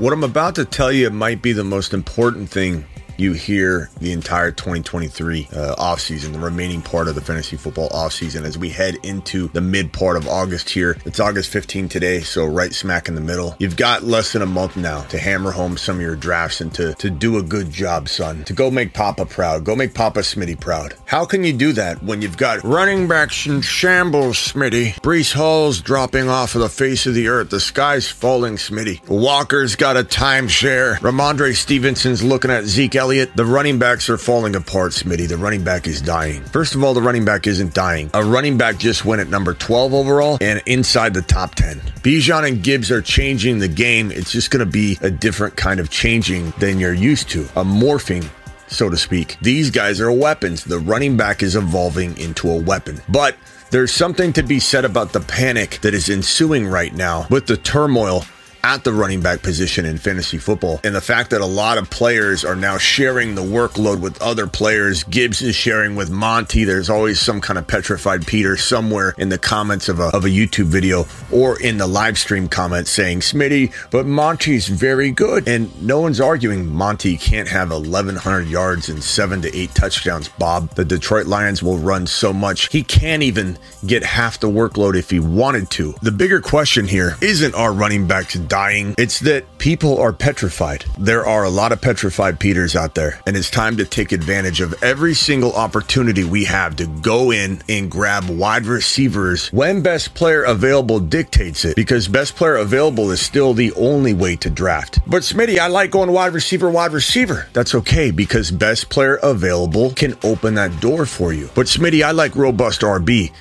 What I'm about to tell you might be the most important thing you hear the entire 2023 uh, offseason, the remaining part of the fantasy football offseason as we head into the mid part of August here. It's August 15 today, so right smack in the middle. You've got less than a month now to hammer home some of your drafts and to, to do a good job, son. To go make Papa proud. Go make Papa Smitty proud. How can you do that when you've got running backs in shambles, Smitty? Breece Hall's dropping off of the face of the earth. The sky's falling, Smitty. Walker's got a timeshare. Rhamondre Stevenson's looking at Zeke Elliott Elliott, the running backs are falling apart, Smitty. The running back is dying. First of all, the running back isn't dying. A running back just went at number 12 overall and inside the top 10. Bijan and Gibbs are changing the game. It's just going to be a different kind of changing than you're used to, a morphing so to speak. These guys are weapons. The running back is evolving into a weapon. But there's something to be said about the panic that is ensuing right now with the turmoil at the running back position in fantasy football. And the fact that a lot of players are now sharing the workload with other players. Gibbs is sharing with Monty. There's always some kind of petrified Peter somewhere in the comments of a, of a YouTube video or in the live stream comments saying, Smitty, but Monty's very good. And no one's arguing Monty can't have 1,100 yards and seven to eight touchdowns, Bob. The Detroit Lions will run so much. He can't even get half the workload if he wanted to. The bigger question here isn't our running backs dying. It's that people are petrified. There are a lot of petrified Peters out there, and it's time to take advantage of every single opportunity we have to go in and grab wide receivers when best player available dictates it, because best player available is still the only way to draft. But Smitty, I like going wide receiver, wide receiver. That's okay because best player available can open that door for you. But Smitty, I like robust RB.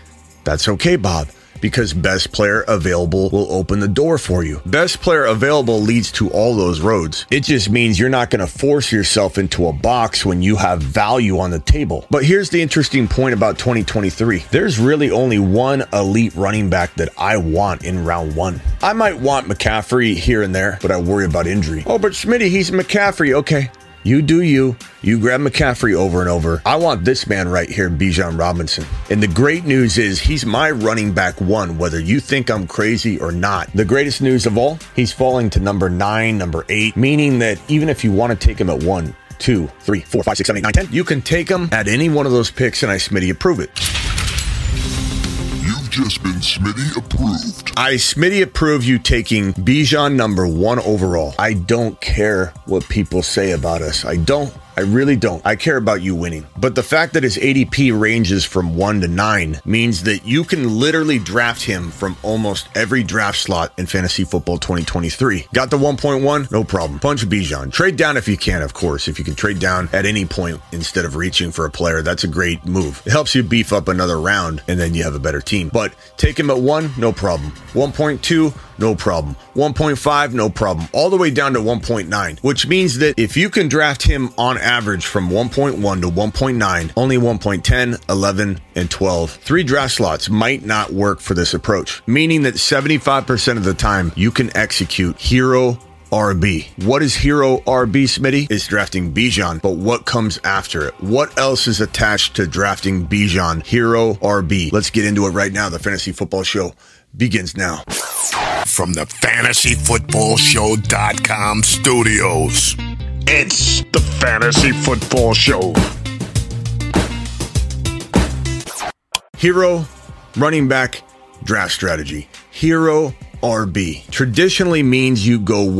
That's okay, Bob because best player available will open the door for you. Best player available leads to all those roads. It just means you're not going to force yourself into a box when you have value on the table. But here's the interesting point about 2023 there's really only one elite running back that I want in round one. I might want McCaffrey here and there, but I worry about injury. Oh, but Smitty, he's McCaffrey. Okay. You do you. You grab McCaffrey over and over. I want this man right here, Bijan Robinson. And the great news is he's my running back one, whether you think I'm crazy or not. The greatest news of all, he's falling to number nine, number eight, meaning that even if you want to take him at one, two, three, four, five, six, seven, eight, nine, ten, you can take him at any one of those picks and I Smitty approve it just been Smitty approved. I Smitty approve you taking Bijan number one overall. I don't care what people say about us. I don't. I really don't. I care about you winning. But the fact that his ADP ranges from one to nine means that you can literally draft him from almost every draft slot in fantasy football 2023. Got the 1.1? No problem. Punch Bijan. Trade down if you can, of course. If you can trade down at any point instead of reaching for a player, that's a great move. It helps you beef up another round and then you have a better team. But take him at one, no problem. 1.2, no problem. 1.5, no problem. All the way down to 1.9, which means that if you can draft him on average from 1.1 to 1.9, only 1.10, 11, and 12, three draft slots might not work for this approach, meaning that 75% of the time you can execute hero RB. What is Hero RB, Smitty? Is drafting Bijan, but what comes after it? What else is attached to drafting Bijan? Hero RB. Let's get into it right now. The Fantasy Football Show begins now. From the FantasyFootballShow.com studios, it's the Fantasy Football Show. Hero, running back, draft strategy. Hero RB traditionally means you go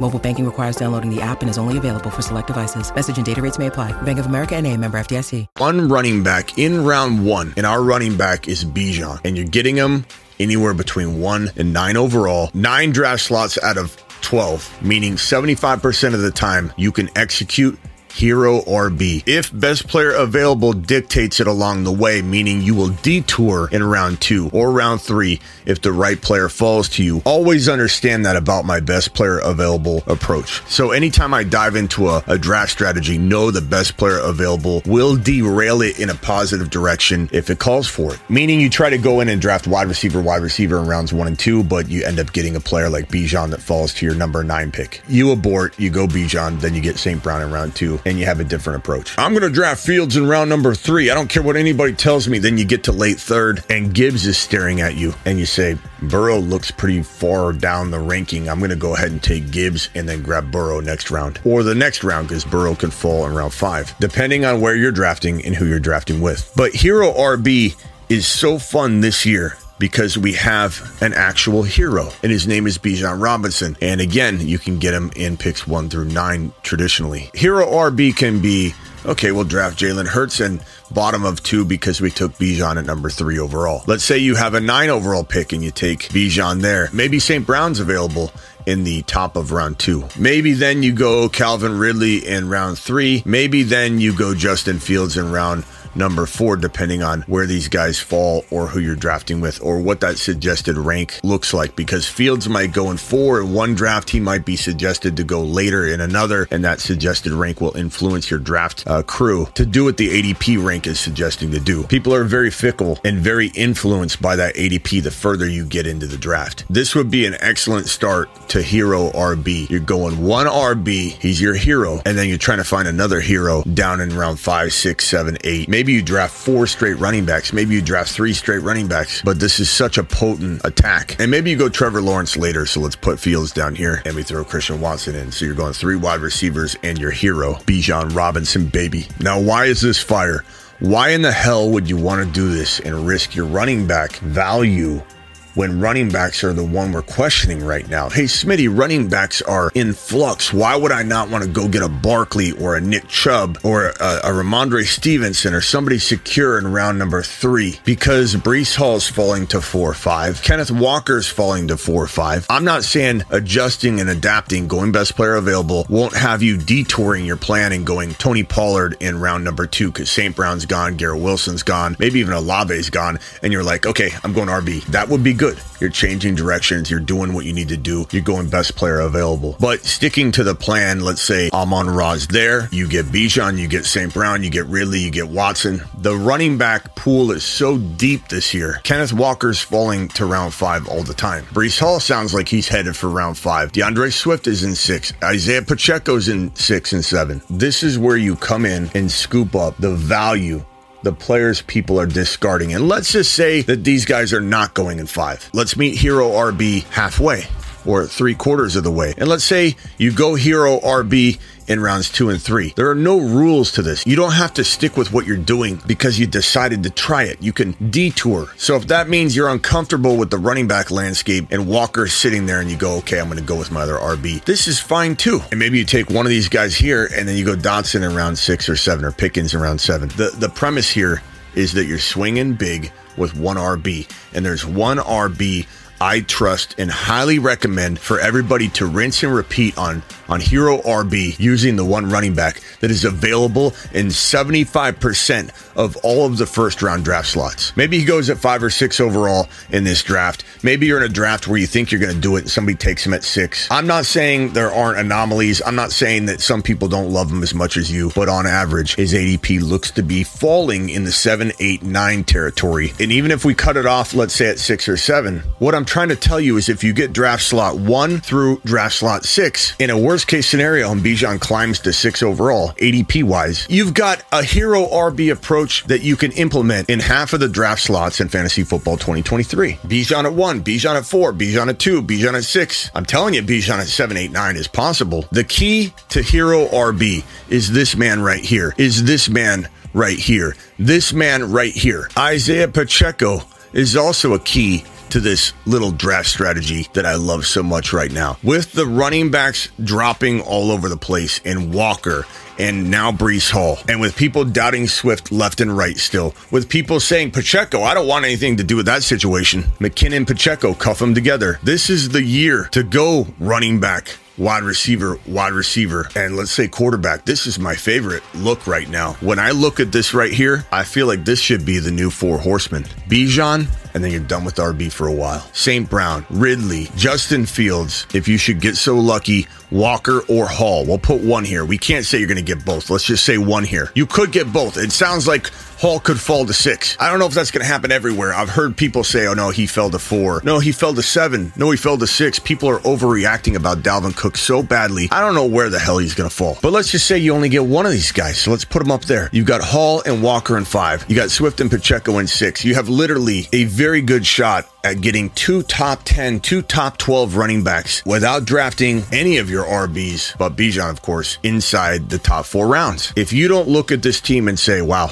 Mobile banking requires downloading the app and is only available for select devices. Message and data rates may apply. Bank of America and a member FDIC. One running back in round one, and our running back is Bijan, and you're getting him anywhere between one and nine overall, nine draft slots out of 12, meaning 75% of the time you can execute hero RB. If best player available dictates it along the way, meaning you will detour in round two or round three if the right player falls to you. Always understand that about my best player available approach. So anytime I dive into a, a draft strategy, know the best player available will derail it in a positive direction if it calls for it. Meaning you try to go in and draft wide receiver, wide receiver in rounds one and two, but you end up getting a player like Bijan that falls to your number nine pick. You abort, you go Bijan, then you get St. Brown in round two and you have a different approach. I'm going to draft Fields in round number three. I don't care what anybody tells me. Then you get to late third and Gibbs is staring at you and you say, Burrow looks pretty far down the ranking. I'm going to go ahead and take Gibbs and then grab Burrow next round or the next round because Burrow can fall in round five, depending on where you're drafting and who you're drafting with. But Hero RB is so fun this year because we have an actual hero, and his name is Bijan Robinson. And again, you can get him in picks one through nine traditionally. Hero RB can be okay, we'll draft Jalen Hurts and bottom of two because we took Bijan at number three overall. Let's say you have a nine overall pick and you take Bijan there. Maybe St. Brown's available in the top of round two. Maybe then you go Calvin Ridley in round three. Maybe then you go Justin Fields in round number four, depending on where these guys fall or who you're drafting with or what that suggested rank looks like. Because Fields might go in four in one draft, he might be suggested to go later in another, and that suggested rank will influence your draft uh, crew to do what the ADP rank is suggesting to do. People are very fickle and very influenced by that ADP the further you get into the draft. This would be an excellent start to hero RB. You're going one RB, he's your hero, and then you're trying to find another hero down in round five, six, seven, eight. Maybe you draft four straight running backs. Maybe you draft three straight running backs, but this is such a potent attack. And maybe you go Trevor Lawrence later. So let's put Fields down here and we throw Christian Watson in. So you're going three wide receivers and your hero, Bijan Robinson, baby. Now, why is this fire? Why in the hell would you want to do this and risk your running back value when running backs are the one we're questioning right now. Hey, Smitty, running backs are in flux. Why would I not want to go get a Barkley or a Nick Chubb or a, a Rhamondre Stevenson or somebody secure in round number three? Because Breece Hall's falling to four or five. Kenneth Walker's falling to four or five. I'm not saying adjusting and adapting, going best player available, won't have you detouring your plan and going Tony Pollard in round number two because St. Brown's gone, Garrett Wilson's gone, maybe even Olave's gone, and you're like, okay, I'm going RB. That would be good good. You're changing directions. You're doing what you need to do. You're going best player available. But sticking to the plan, let's say Amon Ra's there. You get Bijan, you get St. Brown, you get Ridley, you get Watson. The running back pool is so deep this year. Kenneth Walker's falling to round five all the time. Breece Hall sounds like he's headed for round five. DeAndre Swift is in six. Isaiah Pacheco's in six and seven. This is where you come in and scoop up the value the players people are discarding. And let's just say that these guys are not going in five. Let's meet Hero RB halfway or three quarters of the way. And let's say you go hero RB in rounds two and three. There are no rules to this. You don't have to stick with what you're doing because you decided to try it. You can detour. So if that means you're uncomfortable with the running back landscape and Walker's sitting there and you go, okay, I'm going to go with my other RB, this is fine too. And maybe you take one of these guys here and then you go Dotson in round six or seven or Pickens in round seven. The, the premise here is that you're swinging big with one RB and there's one RB I trust and highly recommend for everybody to rinse and repeat on on Hero RB using the one running back that is available in 75% of all of the first round draft slots. Maybe he goes at 5 or 6 overall in this draft. Maybe you're in a draft where you think you're going to do it and somebody takes him at 6. I'm not saying there aren't anomalies. I'm not saying that some people don't love him as much as you, but on average his ADP looks to be falling in the 7, 8, 9 territory. And even if we cut it off let's say at 6 or 7, what I'm trying to tell you is if you get draft slot one through draft slot six, in a worst case scenario, and Bijan climbs to six overall, ADP wise, you've got a hero RB approach that you can implement in half of the draft slots in fantasy football 2023. Bijan at one, Bijan at four, Bijan at two, Bijan at six. I'm telling you, Bijan at seven, eight, nine is possible. The key to hero RB is this man right here, is this man right here, this man right here. Isaiah Pacheco is also a key to this little draft strategy that I love so much right now. With the running backs dropping all over the place and Walker and now Breece Hall, and with people doubting Swift left and right still, with people saying Pacheco, I don't want anything to do with that situation. McKinnon, Pacheco, cuff them together. This is the year to go running back wide receiver, wide receiver, and let's say quarterback. This is my favorite look right now. When I look at this right here, I feel like this should be the new four horsemen. Bijan, and then you're done with RB for a while. St. Brown, Ridley, Justin Fields, if you should get so lucky, Walker or Hall. We'll put one here. We can't say you're going to get both. Let's just say one here. You could get both. It sounds like Hall could fall to six. I don't know if that's going to happen everywhere. I've heard people say, oh no, he fell to four. No, he fell to seven. No, he fell to six. People are overreacting about Dalvin Cook so badly. I don't know where the hell he's going to fall. But let's just say you only get one of these guys. So let's put him up there. You've got Hall and Walker in five. You got Swift and Pacheco in six. You have literally a very good shot at getting two top 10, two top 12 running backs without drafting any of your RBs, but Bijan, of course, inside the top four rounds. If you don't look at this team and say, wow,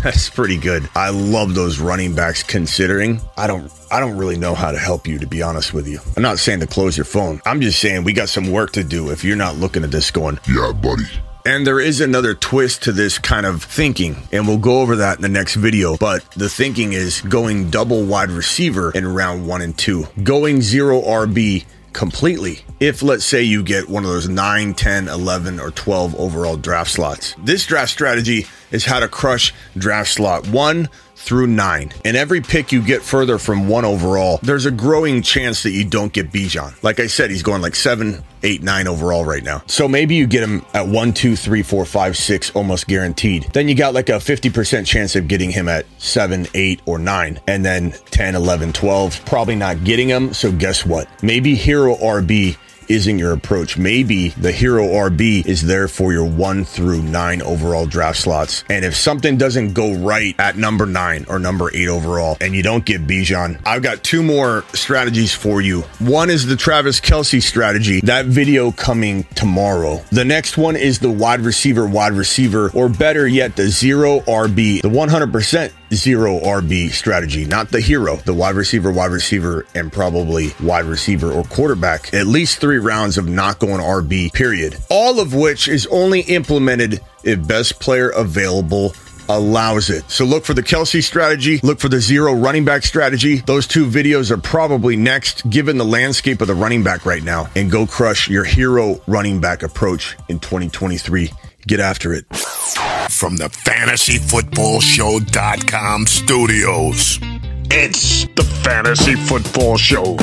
that's pretty good. I love those running backs considering I don't I don't really know how to help you to be honest with you. I'm not saying to close your phone. I'm just saying we got some work to do if you're not looking at this going, Yeah, buddy. And there is another twist to this kind of thinking, and we'll go over that in the next video. But the thinking is going double wide receiver in round one and two, going zero RB completely. If let's say you get one of those 9, 10, 11, or 12 overall draft slots. This draft strategy is how to crush draft slot one through nine. And every pick you get further from one overall, there's a growing chance that you don't get Bijan. Like I said, he's going like seven, eight, nine overall right now. So maybe you get him at one, two, three, four, five, six, almost guaranteed. Then you got like a 50% chance of getting him at seven, eight, or nine. And then 10, 11, 12, probably not getting him. So guess what? Maybe Hero RB isn't your approach. Maybe the Hero RB is there for your one through nine overall draft slots. And if something doesn't go right at number nine or number eight overall and you don't get Bijan, I've got two more strategies for you. One is the Travis Kelce strategy. That video coming tomorrow. The next one is the wide receiver, wide receiver, or better yet, the zero RB, the 100% zero RB strategy, not the hero, the wide receiver, wide receiver, and probably wide receiver or quarterback. At least three rounds of not going RB, period. All of which is only implemented if best player available allows it. So look for the Kelce strategy, look for the zero running back strategy. Those two videos are probably next, given the landscape of the running back right now, and go crush your hero running back approach in 2023. Get after it. From the fantasyfootballshow.com studios, it's the Fantasy Football Show.